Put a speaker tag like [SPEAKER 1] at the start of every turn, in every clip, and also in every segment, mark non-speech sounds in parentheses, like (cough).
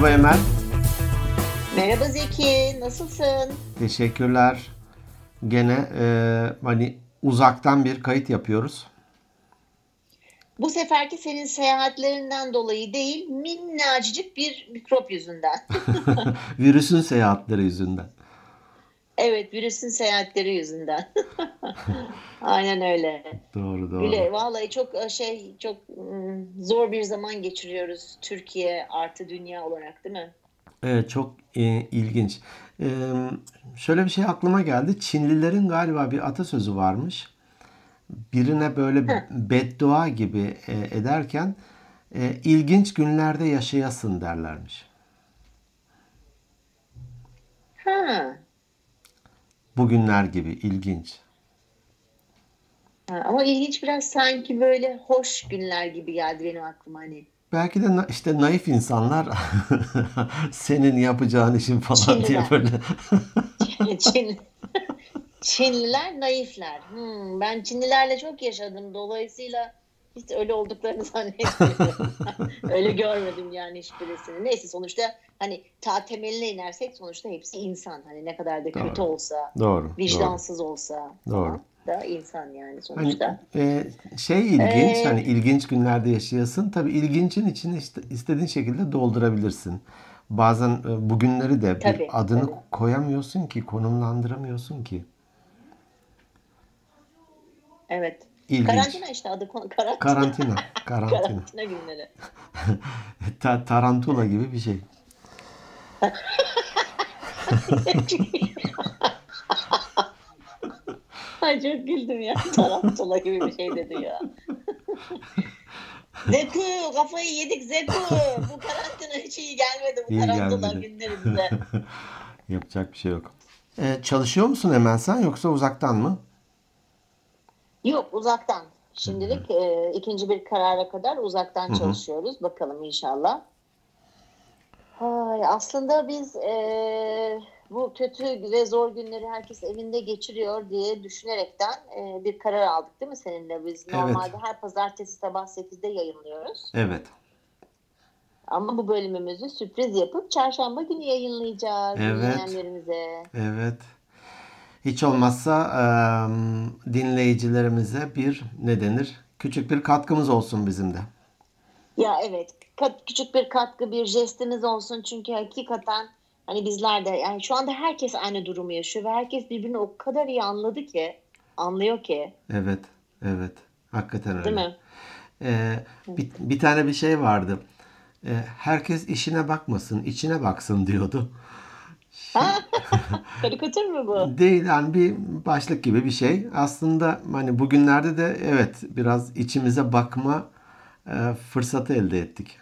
[SPEAKER 1] Merhaba Emel.
[SPEAKER 2] Merhaba Zeki, nasılsın?
[SPEAKER 1] Teşekkürler. Gene e, hani uzaktan bir kayıt yapıyoruz.
[SPEAKER 2] Bu seferki senin seyahatlerinden dolayı değil, minnacık bir mikrop yüzünden. (laughs)
[SPEAKER 1] Virüsün seyahatleri yüzünden.
[SPEAKER 2] Evet, virüsün seyahatleri yüzünden. (laughs) Aynen öyle.
[SPEAKER 1] Doğru doğru.
[SPEAKER 2] Güle, vallahi çok e, şey çok ım, zor bir zaman geçiriyoruz Türkiye artı dünya olarak değil mi?
[SPEAKER 1] Evet çok e, ilginç. E, şöyle bir şey aklıma geldi. Çinlilerin galiba bir atasözü varmış. Birine böyle beddua gibi e, ederken e, ilginç günlerde yaşayasın derlermiş.
[SPEAKER 2] Ha.
[SPEAKER 1] Bugünler gibi ilginç.
[SPEAKER 2] ha. Ama ilginç biraz sanki böyle hoş günler gibi geldi benim aklıma hani.
[SPEAKER 1] Belki de na- işte naif insanlar (laughs) senin yapacağın işin falan diye
[SPEAKER 2] Çinliler.
[SPEAKER 1] böyle (laughs)
[SPEAKER 2] Çin, Çinliler naifler. Hmm, ben Çinlilerle çok yaşadım. Dolayısıyla hiç öyle olduklarını (laughs) zannetmiyorum. (laughs) öyle görmedim yani hiçbirisini. Neyse sonuçta hani ta temeline inersek sonuçta hepsi insan. Hani ne kadar da kötü
[SPEAKER 1] Doğru.
[SPEAKER 2] olsa,
[SPEAKER 1] doğru.
[SPEAKER 2] vicdansız olsa
[SPEAKER 1] Doğru.
[SPEAKER 2] da insan yani
[SPEAKER 1] Hani
[SPEAKER 2] sonuçta.
[SPEAKER 1] e, şey ilginç
[SPEAKER 2] Ee,
[SPEAKER 1] hani ilginç günlerde yaşayasın. Tabii ilgincin içini işte istediğin şekilde doldurabilirsin. Bazen e, bugünleri de bir
[SPEAKER 2] Tabii,
[SPEAKER 1] adını
[SPEAKER 2] tabii.
[SPEAKER 1] koyamıyorsun ki, konumlandıramıyorsun ki.
[SPEAKER 2] Evet.
[SPEAKER 1] İlginç.
[SPEAKER 2] Karantina işte adı karantina.
[SPEAKER 1] Karantina, (laughs) karantina.
[SPEAKER 2] Karantina günleri. (laughs)
[SPEAKER 1] Ta- tarantula gibi bir şey. (laughs)
[SPEAKER 2] Ay çok güldüm ya. Tarantula gibi bir şey dedi ya. Zeku kafayı yedik Zeku. Bu karantina hiç iyi gelmedi bu
[SPEAKER 1] İyi
[SPEAKER 2] tarantula
[SPEAKER 1] gelmedi.
[SPEAKER 2] günlerinde.
[SPEAKER 1] Yapacak bir şey yok. E, çalışıyor musun hemen sen yoksa uzaktan mı?
[SPEAKER 2] Yok uzaktan. Şimdilik e, ikinci bir karara kadar uzaktan çalışıyoruz. Bakalım inşallah. Ay, aslında biz e, bu kötü ve zor günleri herkes evinde geçiriyor diye düşünerekten e, bir karar aldık değil mi seninle? Biz
[SPEAKER 1] Evet.
[SPEAKER 2] normalde her pazartesi sabah 8'de yayınlıyoruz.
[SPEAKER 1] Evet.
[SPEAKER 2] Ama bu bölümümüzü sürpriz yapıp çarşamba günü yayınlayacağız
[SPEAKER 1] Evet.
[SPEAKER 2] dinleyenlerimize.
[SPEAKER 1] Evet. Hiç olmazsa e, dinleyicilerimize bir ne denir? Küçük bir katkımız olsun bizim de.
[SPEAKER 2] Ya evet küçük bir katkı bir jestimiz olsun çünkü hakikaten hani bizler de yani şu anda herkes aynı durumu yaşıyor ve herkes birbirini o kadar iyi anladı ki anlıyor ki
[SPEAKER 1] Evet, evet. Hakikaten öyle.
[SPEAKER 2] değil mi?
[SPEAKER 1] E, bir, bir tane bir şey vardı. E, herkes işine bakmasın, içine baksın diyordu. (laughs)
[SPEAKER 2] Karikatür mü bu?
[SPEAKER 1] Değil yani bir başlık gibi bir şey. Aslında hani bugünlerde de evet biraz içimize bakma e, fırsatı elde ettik.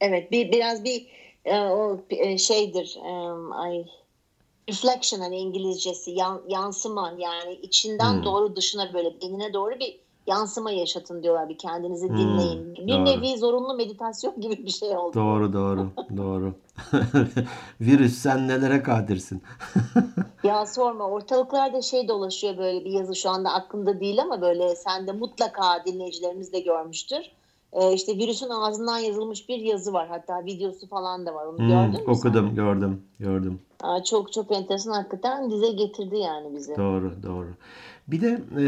[SPEAKER 2] Evet bir biraz bir e, o e, şeydir e, ay reflection hani İngilizcesi yan- yansıma yani içinden
[SPEAKER 1] Hmm.
[SPEAKER 2] doğru dışına böyle beynine doğru bir yansıma yaşatın diyorlar bir kendinizi
[SPEAKER 1] Hmm,
[SPEAKER 2] dinleyin. Bir
[SPEAKER 1] doğru.
[SPEAKER 2] nevi zorunlu meditasyon gibi bir şey oldu.
[SPEAKER 1] Doğru doğru doğru. (laughs) Virüs sen nelere kadirsin. (laughs)
[SPEAKER 2] Ya sorma ortalıklarda şey dolaşıyor böyle bir yazı şu anda aklımda değil ama böyle sen de mutlaka dinleyicilerimiz de görmüştür. Ee, işte virüsün ağzından yazılmış bir yazı var hatta videosu falan da var onu
[SPEAKER 1] Hmm,
[SPEAKER 2] gördün mü sen?
[SPEAKER 1] okudum gördüm gördüm.
[SPEAKER 2] Aa, çok çok enteresan hakikaten dize getirdi yani bizi.
[SPEAKER 1] Doğru doğru. Bir de e,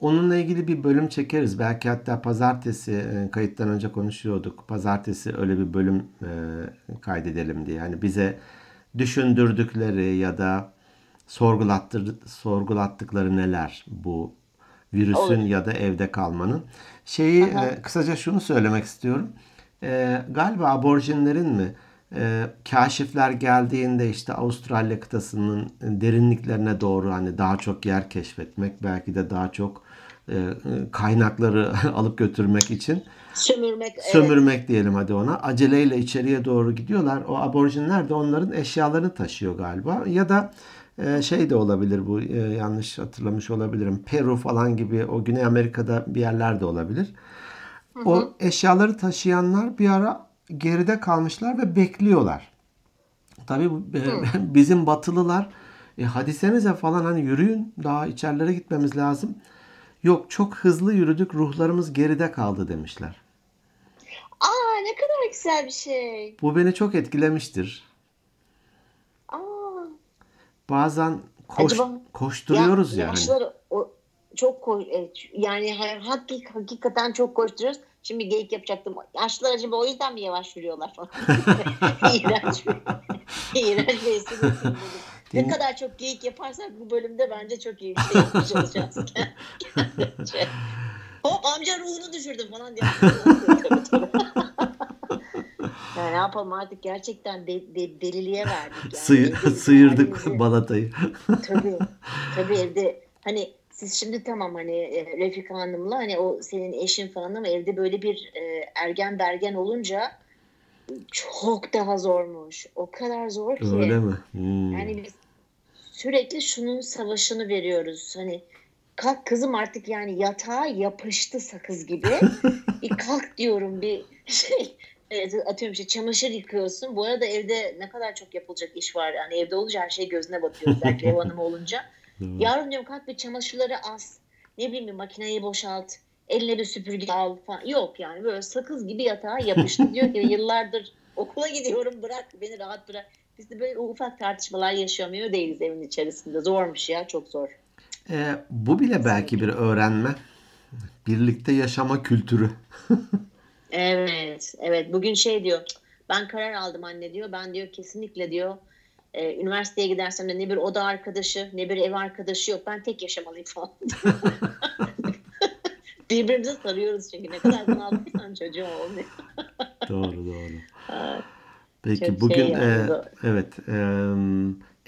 [SPEAKER 1] onunla ilgili bir bölüm çekeriz. Belki hatta pazartesi e, kayıttan önce konuşuyorduk. Pazartesi öyle bir bölüm e, kaydedelim diye. Yani bize düşündürdükleri ya da sorgulattır, sorgulattıkları neler bu virüsün
[SPEAKER 2] Olur.
[SPEAKER 1] ya da evde kalmanın. Şeyi
[SPEAKER 2] Aha.
[SPEAKER 1] e, kısaca şunu söylemek istiyorum. Galiba aborjinlerin mi e, kaşifler geldiğinde işte Avustralya kıtasının derinliklerine doğru hani daha çok yer keşfetmek belki de daha çok e, kaynakları (laughs) alıp götürmek için
[SPEAKER 2] Sömürmek evet.
[SPEAKER 1] sömürmek diyelim hadi ona. Aceleyle içeriye doğru gidiyorlar. O aborjinler de onların eşyalarını taşıyor galiba. Ya da e, şey de olabilir bu e, yanlış hatırlamış olabilirim. Peru falan gibi o Güney Amerika'da bir yerler de olabilir. O eşyaları taşıyanlar bir ara geride kalmışlar ve bekliyorlar. Tabii bu- e, (laughs) bizim batılılar e, hadisenize falan hani yürüyün daha içerilere gitmemiz lazım. Yok çok hızlı yürüdük ruhlarımız geride kaldı demişler.
[SPEAKER 2] Aa ne kadar güzel bir şey.
[SPEAKER 1] Bu beni çok etkilemiştir.
[SPEAKER 2] Aa,
[SPEAKER 1] Bazen koş,
[SPEAKER 2] Acaba-
[SPEAKER 1] koşturuyoruz
[SPEAKER 2] ya,
[SPEAKER 1] yani.
[SPEAKER 2] Yaşları o, çok koş, evet, yani ha- hakik, hakikaten çok koşturuyoruz. Şimdi geyik yapacaktım. Yaşlılar acaba o yüzden mi yavaş yürüyorlar falan? (laughs) (laughs) İğrenç bir, iğrenç bir espri. Ne kadar çok geyik yaparsak bu bölümde bence çok iyi bir şey yapmış olacağız. (laughs) Hop amca ruhunu düşürdüm falan diye. Tabii, tabii. ya ne yapalım artık gerçekten de, de- deliliğe verdik. Yani.
[SPEAKER 1] Sıyı-
[SPEAKER 2] Evde
[SPEAKER 1] sıyırdık balatayı.
[SPEAKER 2] tabii. Tabii evde hani siz şimdi tamam hani e, Refika Hanım'la hani o senin eşin falan ama evde böyle bir e, ergen bergen olunca çok daha zormuş. O kadar zor ki.
[SPEAKER 1] Öyle mi? Hmm.
[SPEAKER 2] Yani biz sürekli şunun savaşını veriyoruz. Hani kalk kızım artık yani yatağa yapıştı sakız gibi. (laughs) bir kalk diyorum bir şey evet, atıyorum işte çamaşır yıkıyorsun. Bu arada evde ne kadar çok yapılacak iş var. Yani evde olunca her şey gözüne batıyor. Özellikle ev hanımı olunca.
[SPEAKER 1] Doğru.
[SPEAKER 2] Yavrum diyorum kalk bir çamaşırları as. Ne bileyim bir makineyi boşalt. Eline bir süpürge al falan. Yok yani böyle sakız gibi yatağa yapıştı. (laughs) Diyor ki yıllardır okula gidiyorum bırak beni rahat bırak. Biz de böyle ufak tartışmalar yaşamıyor değiliz evin içerisinde. Zormuş ya çok zor.
[SPEAKER 1] Ee, bu bile belki bir öğrenme. Birlikte yaşama kültürü. (laughs)
[SPEAKER 2] Evet, evet. Bugün şey diyor. Ben karar aldım anne diyor. Ben diyor kesinlikle diyor. E, üniversiteye gidersem de ne bir oda arkadaşı ne bir ev arkadaşı yok. Ben tek yaşamalıyım falan. (laughs) Birbirimize sarıyoruz çünkü ne kadar bunaldıysan çocuğum olmuyor. (laughs)
[SPEAKER 1] Doğru doğru. Peki
[SPEAKER 2] Çok
[SPEAKER 1] bugün
[SPEAKER 2] şey
[SPEAKER 1] e, evet e,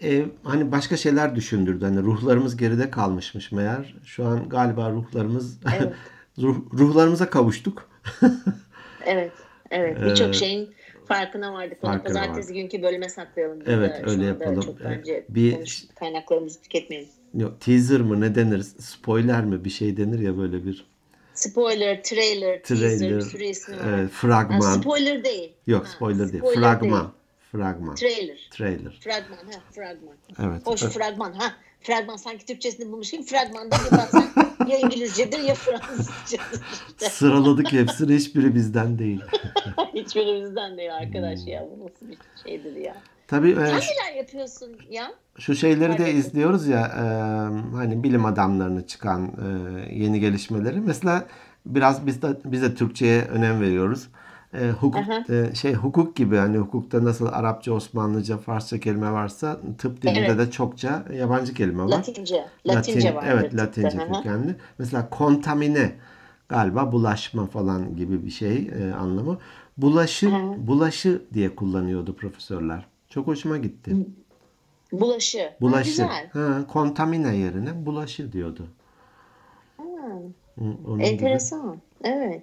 [SPEAKER 1] ev hani başka şeyler düşündürdü. Hani ruhlarımız geride kalmışmış meğer. Şu an galiba ruhlarımız (laughs)
[SPEAKER 2] Evet.
[SPEAKER 1] ruh, ruhlarımıza kavuştuk.
[SPEAKER 2] Evet, evet. Birçok
[SPEAKER 1] Ee,
[SPEAKER 2] şeyin farkına vardık.
[SPEAKER 1] Farkına
[SPEAKER 2] pazartesi günkü bölüme saklayalım.
[SPEAKER 1] Evet.
[SPEAKER 2] Şu
[SPEAKER 1] öyle yapalım.
[SPEAKER 2] Çok
[SPEAKER 1] Ee,
[SPEAKER 2] bence
[SPEAKER 1] bir-
[SPEAKER 2] konuş- kaynaklarımızı tüketmeyelim.
[SPEAKER 1] Yok, teaser mı ne denir? Spoiler mi? Bir şey denir ya böyle bir
[SPEAKER 2] Spoiler, trailer, teaser,
[SPEAKER 1] trailer,
[SPEAKER 2] ismi var.
[SPEAKER 1] evet,
[SPEAKER 2] Ha,
[SPEAKER 1] fragman.
[SPEAKER 2] spoiler değil.
[SPEAKER 1] Yok
[SPEAKER 2] Ha,
[SPEAKER 1] spoiler değil.
[SPEAKER 2] spoiler
[SPEAKER 1] Fragman. Fragman.
[SPEAKER 2] Trailer.
[SPEAKER 1] Trailer.
[SPEAKER 2] Fragman ha fragman.
[SPEAKER 1] Evet.
[SPEAKER 2] Hoş fragman ha. Fragman sanki Türkçesini bulmuş gibi fragmanda bir baksan (laughs) ya İngilizcedir ya Fransızcadır işte.
[SPEAKER 1] Sıraladık hepsini. Hiçbiri bizden değil. (laughs)
[SPEAKER 2] Hiçbirimizden değil arkadaş
[SPEAKER 1] Hmm.
[SPEAKER 2] ya. Bu nasıl bir şeydir ya.
[SPEAKER 1] Tabii e,
[SPEAKER 2] Sen
[SPEAKER 1] şu-
[SPEAKER 2] neler yapıyorsun ya?
[SPEAKER 1] şu şeyleri de izliyoruz ya e, hani bilim adamlarını çıkan e, yeni gelişmeleri. Mesela biraz biz de biz de Türkçe'ye önem veriyoruz. E, hukuk
[SPEAKER 2] Aha.
[SPEAKER 1] e, şey hukuk gibi hani hukukta nasıl Arapça, Osmanlıca, Farsça kelime varsa tıp dilinde
[SPEAKER 2] Evet.
[SPEAKER 1] de çokça yabancı kelime var.
[SPEAKER 2] Latince. Latince
[SPEAKER 1] Latin,
[SPEAKER 2] var.
[SPEAKER 1] evet Latince kökenli. Mesela kontamine galiba bulaşma falan gibi bir şey e, anlamı. Bulaşı
[SPEAKER 2] Hı.
[SPEAKER 1] bulaşı diye kullanıyordu profesörler. Çok hoşuma gitti.
[SPEAKER 2] Bulaşı. Ha,
[SPEAKER 1] Bulaşı.
[SPEAKER 2] güzel.
[SPEAKER 1] Ha, kontamine yerine bulaşı diyordu.
[SPEAKER 2] Ha,
[SPEAKER 1] Onun gibi.
[SPEAKER 2] enteresan. Evet.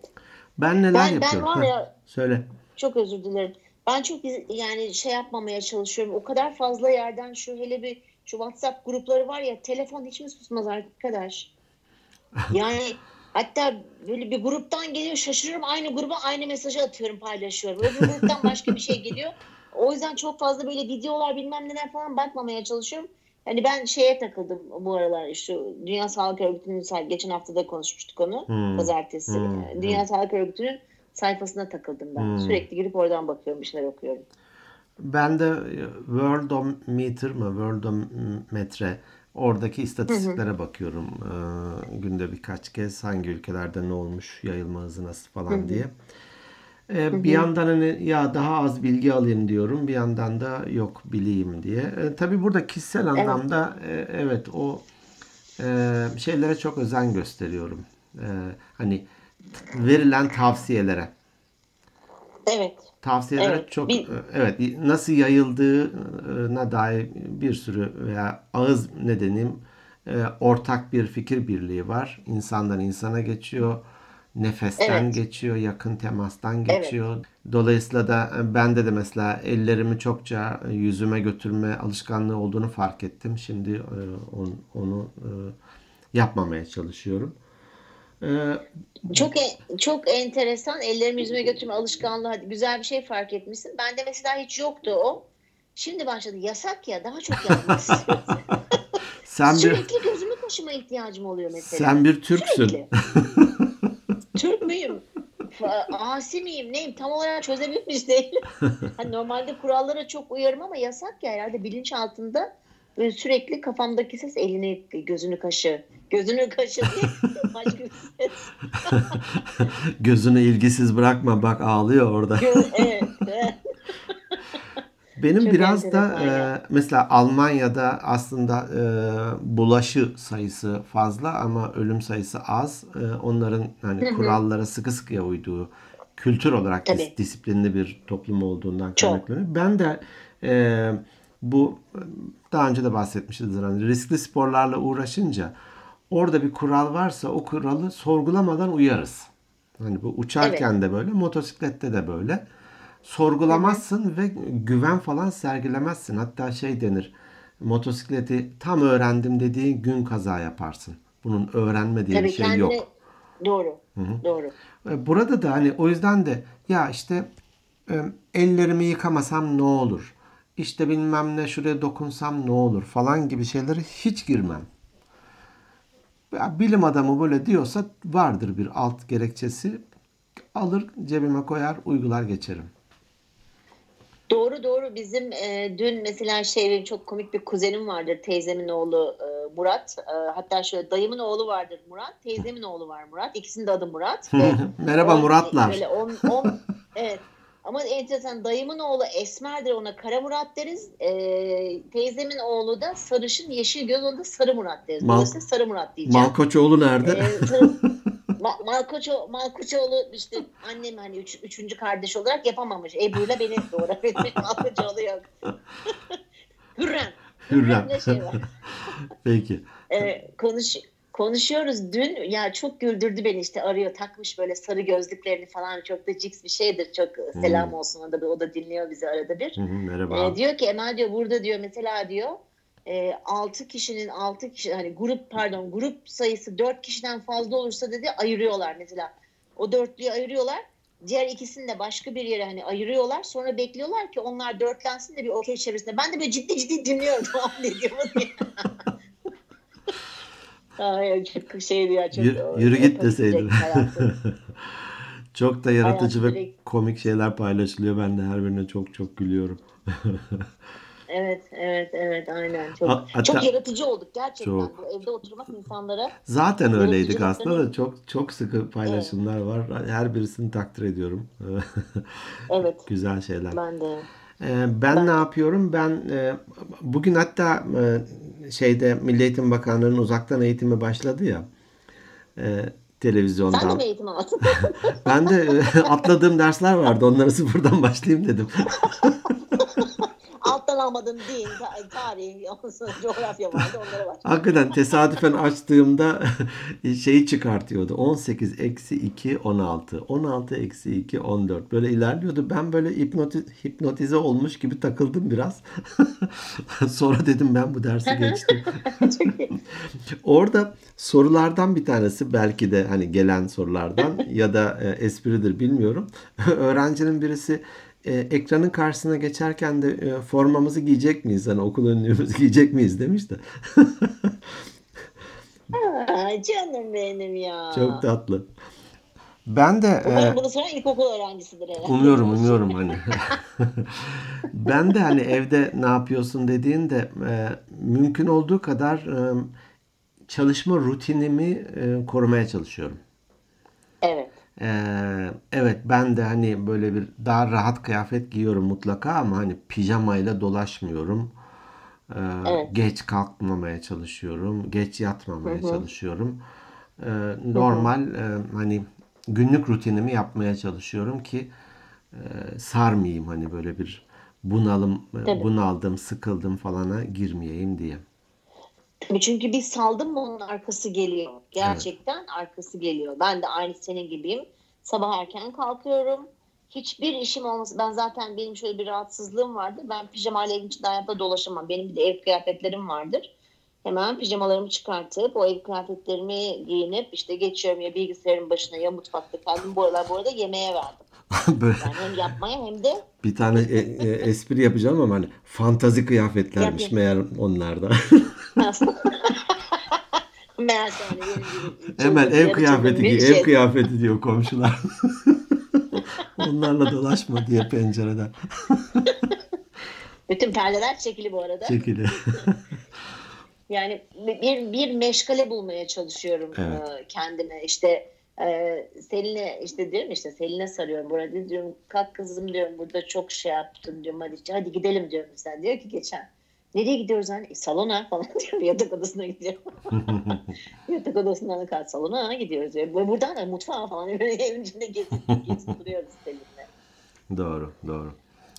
[SPEAKER 1] Ben neler
[SPEAKER 2] Ben, ben
[SPEAKER 1] yapıyorum?
[SPEAKER 2] var
[SPEAKER 1] Ha,
[SPEAKER 2] ya
[SPEAKER 1] söyle.
[SPEAKER 2] Çok özür dilerim. Ben çok yani şey yapmamaya çalışıyorum. O kadar fazla yerden şu hele bir şu WhatsApp grupları var ya telefon hiç mi susmaz arkadaş? (laughs) Yani hatta böyle bir gruptan geliyor şaşırıyorum aynı gruba aynı mesajı atıyorum paylaşıyorum. Öbür gruptan başka bir şey geliyor. O yüzden çok fazla böyle videolar bilmem neler falan bakmamaya çalışıyorum. Hani ben şeye takıldım bu aralar şu Dünya Sağlık Örgütü'nün geçen hafta da konuşmuştuk onu.
[SPEAKER 1] Hmm.
[SPEAKER 2] Pazartesi.
[SPEAKER 1] Hmm,
[SPEAKER 2] Dünya
[SPEAKER 1] hmm.
[SPEAKER 2] Sağlık Örgütü'nün sayfasına takıldım ben.
[SPEAKER 1] Hmm.
[SPEAKER 2] Sürekli girip oradan bakıyorum, bir şeyler okuyorum.
[SPEAKER 1] Ben de e, Worldometer mı? Worldometre oradaki istatistiklere bakıyorum. Ee, günde birkaç kez hangi ülkelerde ne olmuş, yayılma hızı nasıl falan diye. Ee, bir yandan hani ya daha az bilgi alayım diyorum. Bir yandan da yok bileyim diye. Ee, tabii burada kişisel anlamda e, evet o e, şeylere çok özen gösteriyorum. Ee, hani verilen tavsiyelere.
[SPEAKER 2] Evet.
[SPEAKER 1] Tavsiyeler
[SPEAKER 2] Evet,
[SPEAKER 1] çok
[SPEAKER 2] bir-
[SPEAKER 1] evet nasıl yayıldığına dair bir sürü veya ağız ne deneyim e, ortak bir fikir birliği var. İnsandan insana geçiyor. Nefesten
[SPEAKER 2] Evet.
[SPEAKER 1] geçiyor, yakın temastan geçiyor. Dolayısıyla da e, bende de mesela ellerimi çokça e, yüzüme götürme alışkanlığı olduğunu fark ettim. Şimdi e, onu, onu yapmamaya çalışıyorum.
[SPEAKER 2] Çok çok enteresan. Ellerimi yüzüme götürme alışkanlığı. Hadi güzel bir şey fark etmişsin. Bende mesela hiç yoktu o. Şimdi başladı. Yasak ya. Daha çok yapmak (laughs)
[SPEAKER 1] sen bir
[SPEAKER 2] Sürekli gözümü kaşıma ihtiyacım oluyor mesela.
[SPEAKER 1] sen bir Türksün. (laughs)
[SPEAKER 2] Türk (laughs) müyüm? asi miyim neyim tam olarak çözebilmiş değilim. (laughs) hani normalde kurallara çok uyarım ama yasak ya herhalde bilinç altında böyle sürekli kafamdaki ses elini gözünü kaşı gözünü kaşı diye (laughs) başka bir ses.
[SPEAKER 1] Gözünü ilgisiz bırakma bak ağlıyor orada.
[SPEAKER 2] Evet.
[SPEAKER 1] Benim
[SPEAKER 2] Çok
[SPEAKER 1] biraz da e, mesela Almanya'da aslında e, bulaşı sayısı fazla ama ölüm sayısı az. E, onların hani kurallara sıkı sıkıya uyduğu kültür olarak dis- disiplinli bir toplum olduğundan kaynaklanıyor. Ben de e, bu daha önce de bahsetmişizdir hani riskli sporlarla uğraşınca orada bir kural varsa o kuralı sorgulamadan uyarız. Hani bu uçarken de böyle, motosiklette de böyle. Sorgulamazsın ve güven falan sergilemezsin. Hatta şey denir. Motosikleti tam öğrendim dediğin gün kaza yaparsın. Bunun öğrenme diye
[SPEAKER 2] Tabii
[SPEAKER 1] bir şey yok.
[SPEAKER 2] doğru. Doğru.
[SPEAKER 1] E, Burada da hani o yüzden de ya işte e, ellerimi yıkamasam ne olur? İşte bilmem ne şuraya dokunsam ne olur falan gibi şeylere hiç girmem. Bilim adamı böyle diyorsa vardır bir alt gerekçesi. Alır cebime koyar uygular geçerim.
[SPEAKER 2] Doğru doğru. Bizim e, dün mesela şey benim çok komik bir kuzenim vardır teyzemin oğlu e, Murat. E, hatta şöyle dayımın oğlu vardır Murat teyzemin oğlu var Murat. İkisinin de adı Murat. Ve
[SPEAKER 1] Merhaba
[SPEAKER 2] on-
[SPEAKER 1] Muratlar.
[SPEAKER 2] Böyle on, on, evet. Ama enteresan dayımın oğlu Esmer'dir ona Kara Murat deriz. E, teyzemin oğlu da sarışın yeşil göz ona da Sarı Murat deriz.
[SPEAKER 1] Mal-
[SPEAKER 2] dolayısıyla Sarı Murat diyeceğim.
[SPEAKER 1] Malkoçoğlu nerede?
[SPEAKER 2] Sarı- Ma- Malkoço, Malkoçoğlu işte annem hani üç, üçüncü kardeş olarak yapamamış. Ebru'yla beni doğurabilmiş. (laughs) Malkoçoğlu yok. (laughs) Hürrem.
[SPEAKER 1] Hürrem.
[SPEAKER 2] şey var. (laughs)
[SPEAKER 1] Peki.
[SPEAKER 2] Ee, konuş, konuşuyoruz dün. Ya çok güldürdü beni işte arıyor takmış böyle sarı gözlüklerini falan. Çok da cix bir şeydir. Çok selam olsun o da, o da dinliyor bizi arada bir.
[SPEAKER 1] Hı, merhaba.
[SPEAKER 2] Ee, diyor ki Emel diyor burada diyor mesela diyor e, 6 kişinin 6 kişi hani grup pardon grup sayısı 4 kişiden fazla olursa dedi ayırıyorlar mesela. O dörtlüyü ayırıyorlar. Diğer ikisini de başka bir yere hani ayırıyorlar. Sonra bekliyorlar ki onlar dörtlensin de bir okey çevresinde. Ben de böyle ciddi ciddi dinliyorum. Tamam ne diyor. Ay, çok şeydi ya. Çok,
[SPEAKER 1] Yürü, yürü git deseydin.
[SPEAKER 2] hayatım. (laughs)
[SPEAKER 1] çok da yaratıcı
[SPEAKER 2] Hayat
[SPEAKER 1] ve
[SPEAKER 2] direkt-
[SPEAKER 1] komik şeyler paylaşılıyor. Ben de her birine çok çok gülüyorum. (laughs)
[SPEAKER 2] Evet, evet, evet, aynen. Çok,
[SPEAKER 1] Ha- hatta-
[SPEAKER 2] çok yaratıcı olduk gerçekten.
[SPEAKER 1] Çok.
[SPEAKER 2] Bu evde oturmak insanlara
[SPEAKER 1] Zaten öyleydik aslında da çok çok sıkı paylaşımlar var. Her birisini takdir ediyorum. (laughs)
[SPEAKER 2] evet
[SPEAKER 1] Güzel şeyler.
[SPEAKER 2] ben de.
[SPEAKER 1] Ee, ben ne yapıyorum? Ben e, bugün hatta e, şeyde Milli Eğitim Bakanlığı'nın uzaktan eğitimi başladı ya. e,
[SPEAKER 2] Sen de
[SPEAKER 1] televizyondan.
[SPEAKER 2] mi eğitim aldın? (laughs)
[SPEAKER 1] Ben de atladığım dersler vardı. Onları sıfırdan başlayayım dedim. (laughs)
[SPEAKER 2] Alttan almadın din, ta- tarih, coğrafya vardı onlara bak.
[SPEAKER 1] Hakikaten tesadüfen açtığımda (laughs) şeyi çıkartıyordu. 18 eksi 2 16. 16 eksi 2 14. Böyle ilerliyordu. Ben böyle hipnoti- hipnotize olmuş gibi takıldım biraz. (laughs) Sonra dedim ben bu dersi geçtim. (laughs) Orada sorulardan bir tanesi belki de hani gelen sorulardan ya da e, espridir bilmiyorum. Öğrencinin birisi e, ekranın karşısına geçerken de e, formamızı giyecek miyiz? Hani okul önlüğümüzü (laughs) giyecek miyiz demiş de. (laughs)
[SPEAKER 2] Aa, canım benim ya.
[SPEAKER 1] Çok tatlı. Ben de e,
[SPEAKER 2] Umarım bunu sonra ilkokul öğrencisidir herhalde.
[SPEAKER 1] umuyorum umuyorum hani. (laughs) ben de hani evde ne yapıyorsun dediğinde e, mümkün olduğu kadar e, çalışma rutinimi e, korumaya çalışıyorum.
[SPEAKER 2] Evet.
[SPEAKER 1] Ee, evet ben de hani böyle bir daha rahat kıyafet giyiyorum mutlaka ama hani pijamayla dolaşmıyorum. Ee,
[SPEAKER 2] Evet.
[SPEAKER 1] Geç kalkmamaya çalışıyorum. Geç yatmamaya çalışıyorum. Ee, normal e, hani günlük rutinimi yapmaya çalışıyorum ki e, sarmayayım hani böyle bir bunalım, e,
[SPEAKER 2] Tabii.
[SPEAKER 1] bunaldım, sıkıldım falana girmeyeyim diye.
[SPEAKER 2] Çünkü bir saldım mı onun arkası geliyor. Gerçekten arkası geliyor. Ben de aynı senin gibiyim. Sabah erken kalkıyorum. Hiçbir işim olması. Ben zaten benim şöyle bir rahatsızlığım vardır. Ben pijamayla evin içinde hayatta dolaşamam. Benim bir de ev kıyafetlerim vardır. Hemen pijamalarımı çıkartıp o ev kıyafetlerimi giyinip işte geçiyorum ya bilgisayarın başına ya mutfakta kendim bu aralar bu arada yemeğe verdim. (laughs)
[SPEAKER 1] böyle
[SPEAKER 2] Yani hem yapmaya hem de
[SPEAKER 1] bir tane e, e, espri yapacağım ama hani fantazi kıyafetlermiş
[SPEAKER 2] Yap,
[SPEAKER 1] meğer onlarda. (laughs)
[SPEAKER 2] benim (laughs) gibi
[SPEAKER 1] Hemen
[SPEAKER 2] çılgın,
[SPEAKER 1] ev kıyafeti giy,
[SPEAKER 2] şey.
[SPEAKER 1] ev kıyafeti diyor komşular. (laughs) Onlarla dolaşma diye pencereden. (laughs)
[SPEAKER 2] Bütün perdeler çekili bu arada.
[SPEAKER 1] Çekili.
[SPEAKER 2] Yani bir bir meşgale bulmaya çalışıyorum
[SPEAKER 1] Evet.
[SPEAKER 2] e, kendime. İşte e, Selin'e işte diyorum işte Selin'e sarıyorum. Burada diyorum kalk kızım diyorum burada çok şey yaptın diyorum. Hadi, hadi gidelim diyorum mesela. Diyor ki geçen nereye gidiyoruz hani? E, salona falan (laughs) diyorum. Yatak odasına gidiyorum. (laughs) Yatak odasından kalk salona gidiyoruz diyor. Ve buradan da mutfağa falan (laughs) böyle evin içinde gezip, gezip duruyoruz
[SPEAKER 1] doğru, doğru.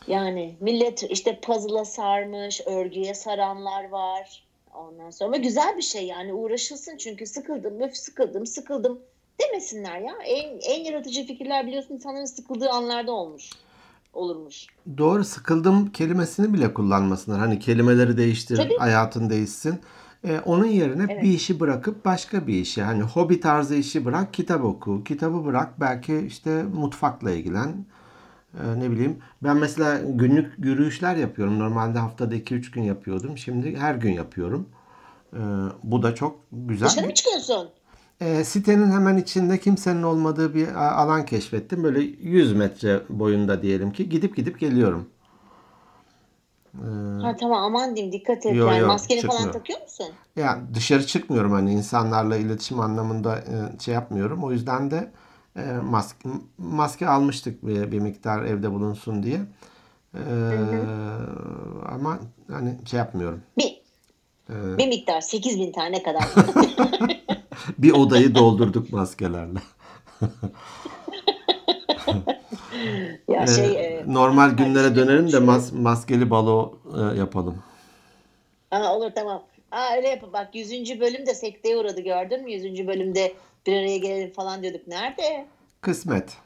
[SPEAKER 2] Yani millet işte puzzle'a sarmış, örgüye saranlar var. Ondan sonra ama güzel bir şey yani uğraşılsın çünkü sıkıldım, öf sıkıldım, sıkıldım demesinler ya. En, en yaratıcı fikirler biliyorsun insanların sıkıldığı anlarda olmuş. Olurmuş.
[SPEAKER 1] Doğru sıkıldım kelimesini bile kullanmasınlar. Hani kelimeleri değiştir,
[SPEAKER 2] Tabii.
[SPEAKER 1] hayatın değişsin. Ee, onun yerine
[SPEAKER 2] Evet.
[SPEAKER 1] bir işi bırakıp başka bir işi. Hani hobi tarzı işi bırak, kitap oku. Kitabı bırak, belki işte mutfakla ilgilen. Ee, ne bileyim. Ben mesela günlük yürüyüşler yapıyorum. Normalde haftada 2-3 gün yapıyordum. Şimdi her gün yapıyorum. Ee, bu da çok güzel.
[SPEAKER 2] Dışarı mı çıkıyorsun?
[SPEAKER 1] E, sitenin hemen içinde kimsenin olmadığı bir alan keşfettim. Böyle 100 metre boyunda diyelim ki gidip gidip geliyorum.
[SPEAKER 2] Ha tamam aman diyeyim dikkat et.
[SPEAKER 1] Yo,
[SPEAKER 2] yani
[SPEAKER 1] yo,
[SPEAKER 2] maskeni falan
[SPEAKER 1] çıkmıyorum.
[SPEAKER 2] takıyor musun?
[SPEAKER 1] Yani dışarı çıkmıyorum hani insanlarla iletişim anlamında e, şey yapmıyorum. O yüzden de e, maske, maske almıştık bir, bir miktar evde bulunsun diye. E, ama hani şey yapmıyorum.
[SPEAKER 2] Bir,
[SPEAKER 1] Ee,
[SPEAKER 2] bir miktar 8 bin tane kadar. (laughs) (laughs)
[SPEAKER 1] Bir odayı doldurduk maskelerle.
[SPEAKER 2] ya
[SPEAKER 1] Ee,
[SPEAKER 2] şey e,
[SPEAKER 1] normal günlere dönelim de
[SPEAKER 2] şey-
[SPEAKER 1] mas- maskeli balo e, yapalım.
[SPEAKER 2] Aa, olur tamam. Aa, öyle yap. Bak 100. bölümde sekteye uğradı gördün mü? 100. bölümde bir araya gelelim falan diyorduk. Nerede?
[SPEAKER 1] Kısmet.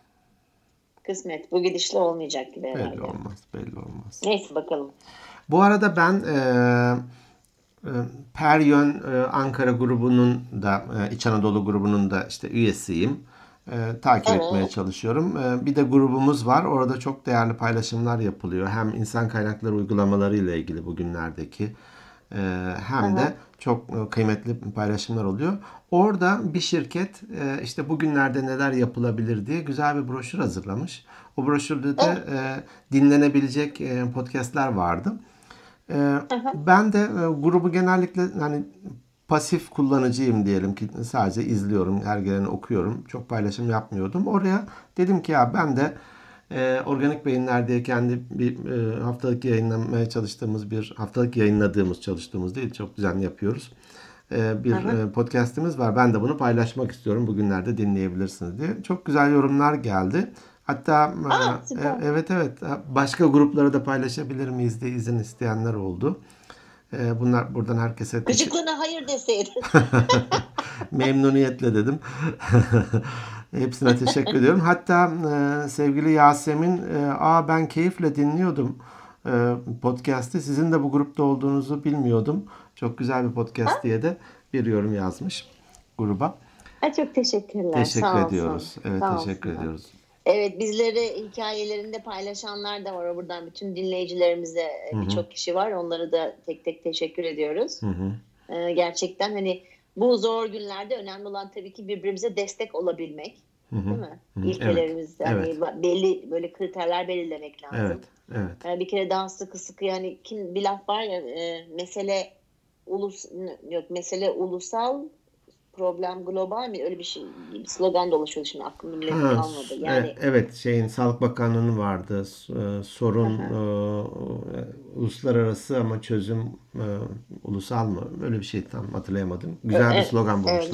[SPEAKER 2] Kısmet. Bu gidişle olmayacak gibi herhalde.
[SPEAKER 1] Belli olmaz, belli olmaz.
[SPEAKER 2] Neyse bakalım.
[SPEAKER 1] Bu arada ben e, e, Peryön e, Ankara grubunun da e, İç Anadolu grubunun da işte üyesiyim. E, takip
[SPEAKER 2] Evet.
[SPEAKER 1] etmeye çalışıyorum. Bir de grubumuz var. Orada çok değerli paylaşımlar yapılıyor. Hem insan kaynakları uygulamaları ile ilgili bugünlerdeki hem de çok kıymetli paylaşımlar oluyor. Orada bir şirket işte bugünlerde neler yapılabilir diye güzel bir broşür hazırlamış. O broşürde de dinlenebilecek podcastler vardı. E, ben de e, grubu genellikle hani pasif kullanıcıyım diyelim ki sadece izliyorum, her geleni okuyorum. Çok paylaşım yapmıyordum. Oraya dedim ki ya ben de e, Organik Beyinler diye kendi bir e, haftalık yayınlamaya çalıştığımız bir haftalık yayınladığımız çalıştığımız değil çok düzenli yapıyoruz. E, bir e, podcastimiz var. Ben de bunu paylaşmak istiyorum. Bugünlerde dinleyebilirsiniz diye. Çok güzel yorumlar geldi. Hatta e,
[SPEAKER 2] Aa, süper.
[SPEAKER 1] e, evet evet başka gruplara da paylaşabilir miyiz diye izin isteyenler oldu. E, bunlar buradan herkese
[SPEAKER 2] Gıcıklığına hayır deseydin. (laughs) (laughs)
[SPEAKER 1] Memnuniyetle dedim. (laughs) Hepsine teşekkür ediyorum. Hatta e, sevgili Yasemin, e, aa ben keyifle dinliyordum e, podcast'i. Sizin de bu grupta olduğunuzu bilmiyordum. Çok güzel bir podcast diye de bir yorum yazmış gruba.
[SPEAKER 2] Ay, çok teşekkürler.
[SPEAKER 1] Teşekkür
[SPEAKER 2] Sağ olsun.
[SPEAKER 1] ediyoruz. Evet
[SPEAKER 2] Sağ
[SPEAKER 1] teşekkür
[SPEAKER 2] olsunlar.
[SPEAKER 1] ediyoruz.
[SPEAKER 2] Evet bizleri hikayelerinde paylaşanlar da var. Buradan bütün dinleyicilerimize e, birçok kişi var. Onlara da tek tek teşekkür ediyoruz.
[SPEAKER 1] Hı hı.
[SPEAKER 2] Ee, gerçekten hani bu zor günlerde önemli olan tabii ki birbirimize destek olabilmek.
[SPEAKER 1] Hı hı.
[SPEAKER 2] Değil mi?
[SPEAKER 1] Hı hı.
[SPEAKER 2] İlkelerimiz hani
[SPEAKER 1] Evet.
[SPEAKER 2] belli böyle kriterler belirlemek lazım.
[SPEAKER 1] Evet. Evet.
[SPEAKER 2] Yani bir kere daha sıkı sıkı yani kim bir laf var ya e, mesele ulus yok mesele ulusal problem global mi öyle bir şey bir slogan dolaşıyor şimdi aklımda bile kalmadı. Yani
[SPEAKER 1] e- evet şeyin Sağlık Bakanlığı'nın vardı. E, Sorun e, uluslararası ama çözüm e, ulusal mı? Öyle bir şey tam hatırlayamadım. Güzel bir
[SPEAKER 2] Evet,
[SPEAKER 1] slogan
[SPEAKER 2] evet.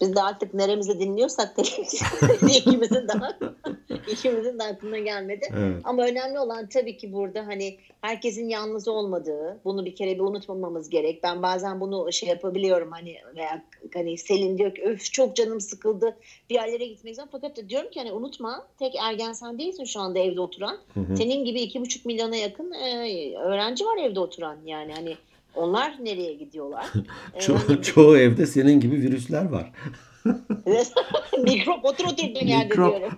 [SPEAKER 2] Biz de artık neremize dinliyorsak televizyon (laughs) ikimizin daha (laughs) ikimizin de aklına gelmedi.
[SPEAKER 1] Evet.
[SPEAKER 2] Ama önemli olan tabii ki burada hani herkesin yalnız olmadığı, bunu bir kere bir unutmamamız gerek. Ben bazen bunu şey yapabiliyorum hani veya hani Selin diyor ki öf çok canım sıkıldı bir yerlere gitmek istiyorum. Fakat diyorum ki hani unutma tek ergen sen değilsin şu anda evde oturan.
[SPEAKER 1] Hı hı.
[SPEAKER 2] Senin gibi iki buçuk milyona yakın e, öğrenci var evde oturan yani hani onlar nereye gidiyorlar? (laughs) E,
[SPEAKER 1] Ço-
[SPEAKER 2] hani-
[SPEAKER 1] çoğu evde senin gibi virüsler var. (laughs) (laughs)
[SPEAKER 2] Mikrop otur oturduğun yerde
[SPEAKER 1] Mikrop.
[SPEAKER 2] diyorum.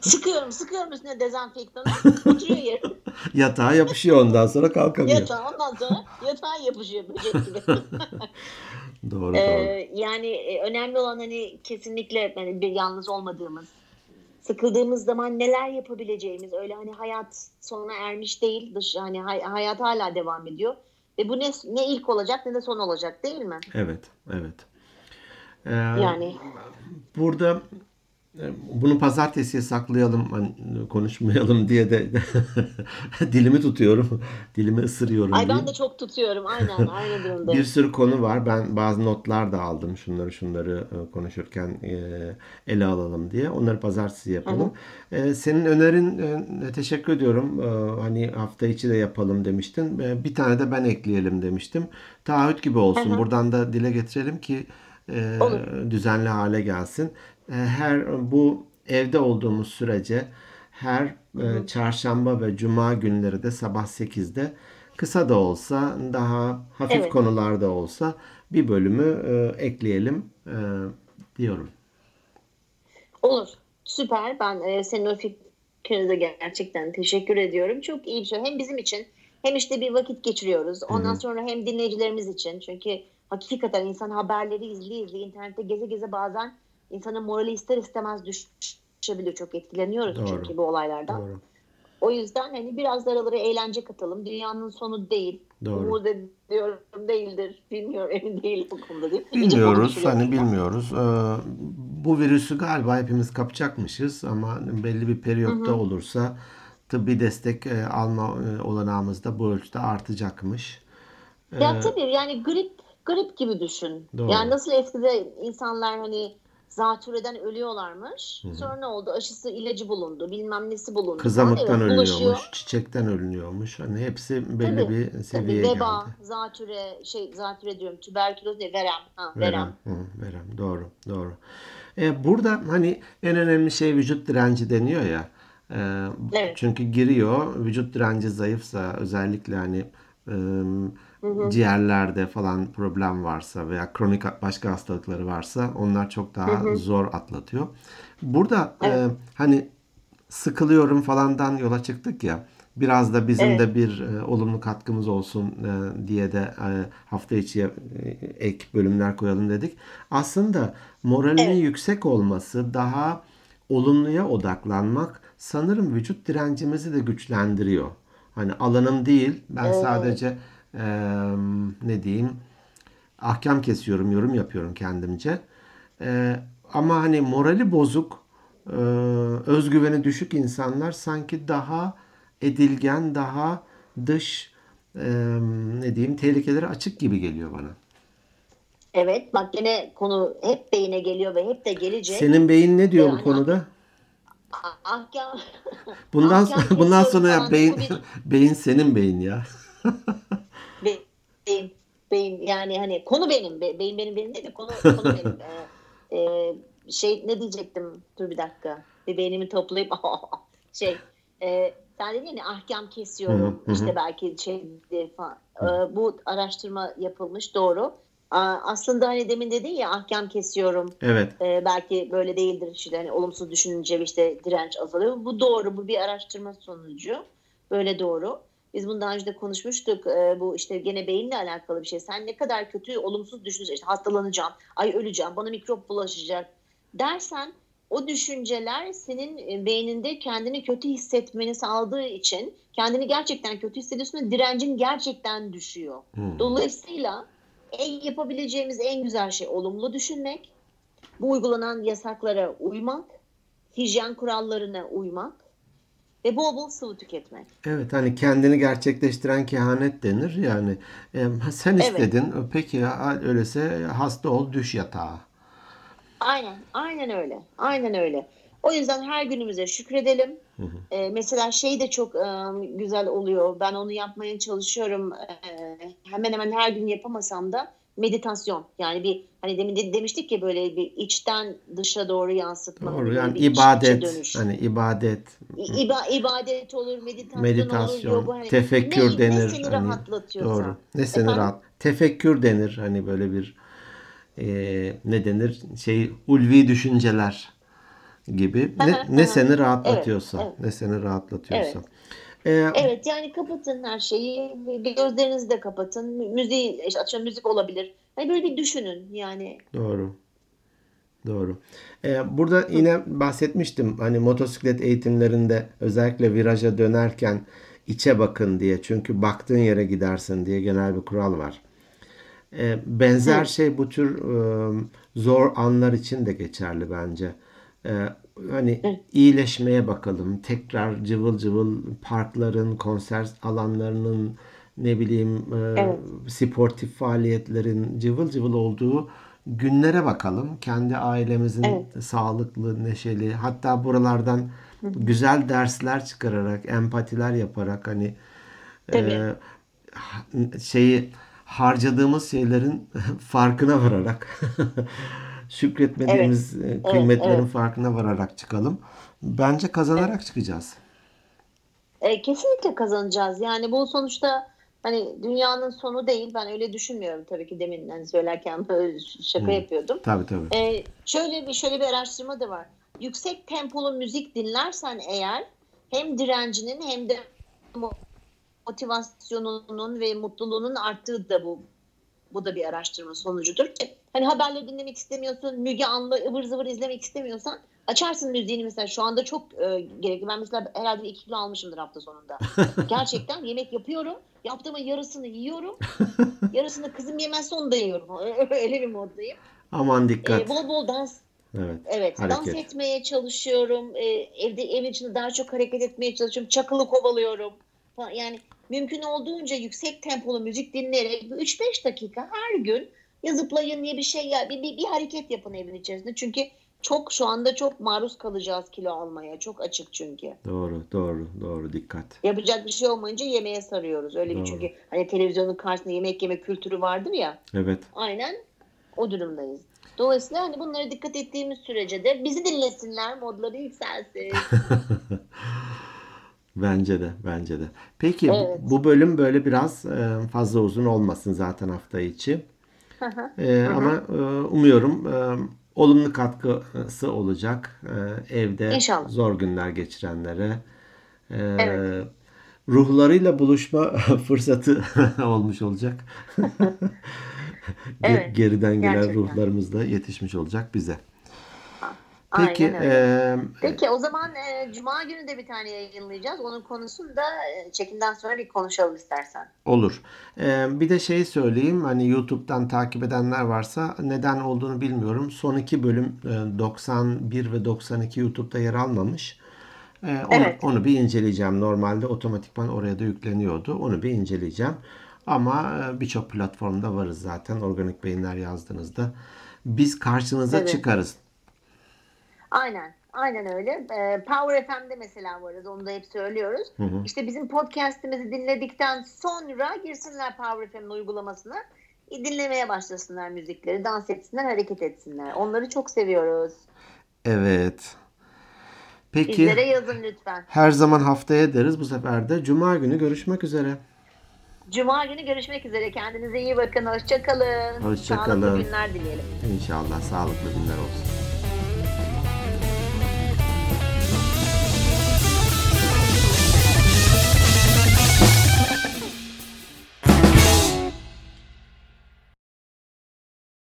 [SPEAKER 2] sıkıyorum sıkıyorum üstüne dezenfektanı oturuyor yere.
[SPEAKER 1] Yatağa yapışıyor ondan sonra kalkamıyor.
[SPEAKER 2] Yatağa ondan sonra yatağa yapışıyor böcek gibi.
[SPEAKER 1] Doğru doğru.
[SPEAKER 2] Ee, yani e, önemli olan hani kesinlikle hani bir yalnız olmadığımız sıkıldığımız zaman neler yapabileceğimiz öyle hani hayat sona ermiş değil dış hani hay- hayat hala devam ediyor ve bu ne ne ilk olacak ne de son olacak değil mi?
[SPEAKER 1] Evet, evet. Ee,
[SPEAKER 2] Yani
[SPEAKER 1] Burada bunu pazartesiye saklayalım, hani konuşmayalım diye de (laughs) dilimi tutuyorum, dilimi ısırıyorum
[SPEAKER 2] ay
[SPEAKER 1] diyeyim.
[SPEAKER 2] ben de çok tutuyorum aynen aynı durumda.
[SPEAKER 1] Bir sürü konu var. Ben bazı notlar da aldım şunları şunları e, konuşurken e, ele alalım diye. Onları pazartesi yapalım. E, Senin önerin e, teşekkür ediyorum. E, Hani hafta içi de yapalım demiştin. E, Bir tane de ben ekleyelim demiştim. Taahhüt gibi olsun. Buradan da dile getirelim ki e,
[SPEAKER 2] Olur.
[SPEAKER 1] düzenli hale gelsin. E, Her bu evde olduğumuz sürece her e, çarşamba ve cuma günleri de sabah 8'de kısa da olsa daha hafif
[SPEAKER 2] Evet.
[SPEAKER 1] konularda olsa bir bölümü e, ekleyelim e, diyorum.
[SPEAKER 2] Olur. Süper. Ben e, senin o fikrine de gerçekten teşekkür ediyorum. Çok iyi bir şey. Hem bizim için hem işte bir vakit geçiriyoruz. Ondan sonra hem dinleyicilerimiz için. Çünkü hakikaten insan haberleri izli izli internette geze geze bazen insanın morali ister istemez düşebiliyor. Çok etkileniyoruz
[SPEAKER 1] Doğru.
[SPEAKER 2] çünkü bu olaylardan.
[SPEAKER 1] Doğru.
[SPEAKER 2] O yüzden hani biraz aralara eğlence katalım. Dünyanın sonu değil.
[SPEAKER 1] Doğru.
[SPEAKER 2] Umut ediyorum değildir. Bilmiyorum emin değilim bu konuda değil.
[SPEAKER 1] Bilmiyoruz, hani bilmiyoruz. Ee, bu virüsü galiba hepimiz kapacakmışız ama belli bir periyotta olursa tıbbi destek e, alma e, olanağımız da bu ölçüde artacakmış.
[SPEAKER 2] Ya tabii yani grip grip gibi düşün.
[SPEAKER 1] Doğru.
[SPEAKER 2] Yani nasıl eskide insanlar hani zatürreden ölüyorlarmış. Sonra ne oldu? Aşısı ilacı bulundu. Bilmem nesi bulundu.
[SPEAKER 1] Kızamıktan.
[SPEAKER 2] Evet, bulaşıyor.
[SPEAKER 1] ölünüyormuş, çiçekten ölünüyormuş. Hani hepsi belli
[SPEAKER 2] Tabii,
[SPEAKER 1] bir
[SPEAKER 2] Tabii
[SPEAKER 1] seviyeye
[SPEAKER 2] veba,
[SPEAKER 1] geldi.
[SPEAKER 2] zatüre, şey zatüre diyorum. Tüberküloz ne? Verem. Ha,
[SPEAKER 1] Verem.
[SPEAKER 2] verem.
[SPEAKER 1] Hı, verem. Doğru, doğru. E, burada hani en önemli şey vücut direnci deniyor ya. E,
[SPEAKER 2] Evet.
[SPEAKER 1] Çünkü giriyor, vücut direnci zayıfsa özellikle hani e, ciğerlerde falan problem varsa veya kronik başka hastalıkları varsa onlar çok daha zor atlatıyor. Burada e, hani sıkılıyorum falandan yola çıktık ya. Biraz da bizim de bir e, olumlu katkımız olsun e, diye de e, hafta içi e, ek bölümler koyalım dedik. Aslında moralinin yüksek olması, daha olumluya odaklanmak sanırım vücut direncimizi de güçlendiriyor. Hani alanım değil, ben sadece e, ne diyeyim ahkam kesiyorum, yorum yapıyorum kendimce. E, ama hani morali bozuk, e, özgüveni düşük insanlar sanki daha edilgen, daha dış e, ne diyeyim tehlikelere açık gibi geliyor bana.
[SPEAKER 2] Evet bak yine konu hep beyine geliyor ve hep de gelecek.
[SPEAKER 1] Senin beyin ne diyor bu
[SPEAKER 2] Yani-
[SPEAKER 1] konuda?
[SPEAKER 2] Ah- Ahkam.
[SPEAKER 1] Bundan
[SPEAKER 2] ahkam (laughs)
[SPEAKER 1] sonra bundan sonra ya beyin
[SPEAKER 2] Bu
[SPEAKER 1] beyin senin beyin ya. (laughs)
[SPEAKER 2] Be- beyin, beyin yani hani konu benim be- beyin benim benim değil de konu (laughs) konu benim Ee, e, şey ne diyecektim dur bir dakika bir beynimi toplayıp (laughs) şey e, sen dedin ya hani ahkam kesiyorum
[SPEAKER 1] Hı hı, hı.
[SPEAKER 2] işte belki şey falan Ee, bu araştırma yapılmış doğru Aa, aslında hani demin dedin ya ahkam kesiyorum
[SPEAKER 1] Evet.
[SPEAKER 2] Ee, belki böyle değildir işte hani olumsuz düşününce işte direnç azalıyor. Bu doğru. Bu bir araştırma sonucu. Böyle doğru. Biz bunu daha önce de konuşmuştuk. Ee, bu işte gene beyinle alakalı bir şey. Sen ne kadar kötü olumsuz düşünürsen işte hastalanacağım, ay öleceğim, bana mikrop bulaşacak dersen o düşünceler senin e, beyninde kendini kötü hissetmeni sağladığı için kendini gerçekten kötü hissediyorsun ve direncin gerçekten düşüyor.
[SPEAKER 1] Hmm.
[SPEAKER 2] Dolayısıyla en yapabileceğimiz en güzel şey olumlu düşünmek, bu uygulanan yasaklara uymak, hijyen kurallarına uymak ve bol bol sıvı tüketmek.
[SPEAKER 1] Evet hani kendini gerçekleştiren kehanet denir. Yani e, sen
[SPEAKER 2] Evet.
[SPEAKER 1] istedin. Peki ya, öyleyse hasta ol düş yatağa.
[SPEAKER 2] Aynen, aynen öyle. Aynen öyle. O yüzden her günümüze şükredelim. Ee, mesela şey de çok e, güzel oluyor. Ben onu yapmaya çalışıyorum. Ee, hemen hemen her gün yapamasam da meditasyon. Yani bir hani demin de, demiştik ya böyle bir içten dışa doğru yansıtma.
[SPEAKER 1] Doğru yani
[SPEAKER 2] bir iç
[SPEAKER 1] ibadet
[SPEAKER 2] dönüş.
[SPEAKER 1] hani ibadet
[SPEAKER 2] iba- ibadet olur, meditasyon,
[SPEAKER 1] meditasyon,
[SPEAKER 2] olur, yoga. Hani
[SPEAKER 1] tefekkür
[SPEAKER 2] ne,
[SPEAKER 1] denir.
[SPEAKER 2] Ne seni
[SPEAKER 1] hani,
[SPEAKER 2] rahatlatıyorsa.
[SPEAKER 1] Doğru. Ne seni
[SPEAKER 2] Efendim?
[SPEAKER 1] rahat. Tefekkür denir. Hani böyle bir e, ne denir? Şey ulvi düşünceler gibi. Ne, ne seni rahatlatıyorsa.
[SPEAKER 2] Evet, evet.
[SPEAKER 1] Ne seni rahatlatıyorsa.
[SPEAKER 2] Evet.
[SPEAKER 1] E,
[SPEAKER 2] Evet yani kapatın her şeyi. Gözlerinizi de kapatın. Müziği, işte açın müzik olabilir. Hani böyle bir düşünün yani.
[SPEAKER 1] Doğru. Doğru. Ee, burada yine bahsetmiştim hani motosiklet eğitimlerinde özellikle viraja dönerken içe bakın diye. Çünkü baktığın yere gidersin diye genel bir kural var. Ee, benzer şey bu tür e, zor anlar için de geçerli bence. Ee, hani iyileşmeye bakalım. Tekrar cıvıl cıvıl parkların, konser alanlarının ne bileyim e,
[SPEAKER 2] Evet.
[SPEAKER 1] sportif faaliyetlerin cıvıl cıvıl olduğu günlere bakalım. Kendi ailemizin
[SPEAKER 2] Evet.
[SPEAKER 1] sağlıklı, neşeli, hatta buralardan güzel dersler çıkararak, empatiler yaparak hani
[SPEAKER 2] Tabii.
[SPEAKER 1] e, ha- şeyi harcadığımız şeylerin (laughs) farkına vararak (laughs) şükretmediğimiz e, kıymetlerin
[SPEAKER 2] evet.
[SPEAKER 1] farkına vararak çıkalım. Bence kazanarak çıkacağız.
[SPEAKER 2] E, kesinlikle kazanacağız. Yani bu sonuçta hani dünyanın sonu değil. Ben öyle düşünmüyorum tabii ki demin hani söylerken (laughs) şaka yapıyordum.
[SPEAKER 1] Tabii tabii.
[SPEAKER 2] E, şöyle bir şöyle bir araştırma da var. Yüksek tempolu müzik dinlersen eğer hem direncinin hem de mo- motivasyonunun ve mutluluğunun arttığı da bu bu da bir araştırma sonucudur. Hani haberleri dinlemek istemiyorsun, Müge Anlı ıvır zıvır izlemek istemiyorsan açarsın müziğini mesela şu anda çok e, gerekli. Ben mesela herhalde 2 kilo almışımdır hafta sonunda. (laughs) Gerçekten yemek yapıyorum. Yaptığımın yarısını yiyorum. (laughs) Yarısını kızım yemezse onu da yiyorum. (laughs) Öyle bir moddayım.
[SPEAKER 1] Aman
[SPEAKER 2] E,
[SPEAKER 1] dikkat.
[SPEAKER 2] bol bol dans
[SPEAKER 1] Evet.
[SPEAKER 2] Evet, dans etmeye çalışıyorum. Ee, evde evin içinde daha çok hareket etmeye çalışıyorum. Çakılı kovalıyorum. Falan. Yani mümkün olduğunca yüksek tempolu müzik dinleyerek 3-5 dakika her gün ya zıplayın ya bir şey ya bir, bir, bir hareket yapın evin içerisinde. Çünkü çok şu anda çok maruz kalacağız kilo almaya. Çok açık çünkü.
[SPEAKER 1] Doğru, doğru, doğru. Dikkat.
[SPEAKER 2] Yapacak bir şey olmayınca yemeğe sarıyoruz. Öyle bir
[SPEAKER 1] Doğru.
[SPEAKER 2] çünkü hani televizyonun karşısında yemek yeme kültürü vardır ya.
[SPEAKER 1] Evet.
[SPEAKER 2] Aynen o durumdayız. Dolayısıyla hani bunlara dikkat ettiğimiz sürece de bizi dinlesinler, modları yükselsin. (laughs)
[SPEAKER 1] Bence de, bence de. Peki bu-
[SPEAKER 2] Evet.
[SPEAKER 1] bu bölüm böyle biraz e, fazla uzun olmasın zaten hafta içi.
[SPEAKER 2] Hı hı.
[SPEAKER 1] E, ama e, umuyorum e, olumlu katkısı olacak evde
[SPEAKER 2] İnşallah.
[SPEAKER 1] zor günler geçirenlere.
[SPEAKER 2] Evet.
[SPEAKER 1] Ruhlarıyla buluşma (laughs) fırsatı (laughs) olmuş olacak. (laughs)
[SPEAKER 2] Evet,
[SPEAKER 1] Geriden gelen
[SPEAKER 2] gerçekten.
[SPEAKER 1] ruhlarımız da yetişmiş olacak bize. Peki,
[SPEAKER 2] Aynen öyle.
[SPEAKER 1] e,
[SPEAKER 2] Peki o zaman e, Cuma günü de bir tane yayınlayacağız. Onun konusunu da e, çekimden sonra bir konuşalım istersen.
[SPEAKER 1] Olur. Ee, bir de şey söyleyeyim hani YouTube'dan takip edenler varsa neden olduğunu bilmiyorum. Son iki bölüm e, 91 ve 92 YouTube'da yer almamış. Ee, onu,
[SPEAKER 2] Evet.
[SPEAKER 1] onu bir inceleyeceğim. Normalde otomatikman oraya da yükleniyordu. Onu bir inceleyeceğim. Ama e, birçok platformda varız zaten. Organik Beyinler yazdığınızda. Biz karşınıza
[SPEAKER 2] Evet.
[SPEAKER 1] çıkarız.
[SPEAKER 2] Aynen. Aynen öyle. E, Power FM'de mesela varız. Onu da hep söylüyoruz.
[SPEAKER 1] Hı hı.
[SPEAKER 2] İşte bizim podcast'imizi dinledikten sonra girsinler Power FM'in uygulamasına. e, Dinlemeye başlasınlar müzikleri. Dans etsinler, hareket etsinler. Onları çok seviyoruz.
[SPEAKER 1] Evet. Peki.
[SPEAKER 2] Bizlere yazın lütfen.
[SPEAKER 1] Her zaman haftaya deriz. Bu sefer de Cuma günü görüşmek üzere.
[SPEAKER 2] Cuma günü görüşmek üzere. Kendinize iyi bakın. Hoşçakalın.
[SPEAKER 1] Hoşça kalın.
[SPEAKER 2] Sağlıklı günler dileyelim.
[SPEAKER 1] İnşallah sağlıklı günler olsun.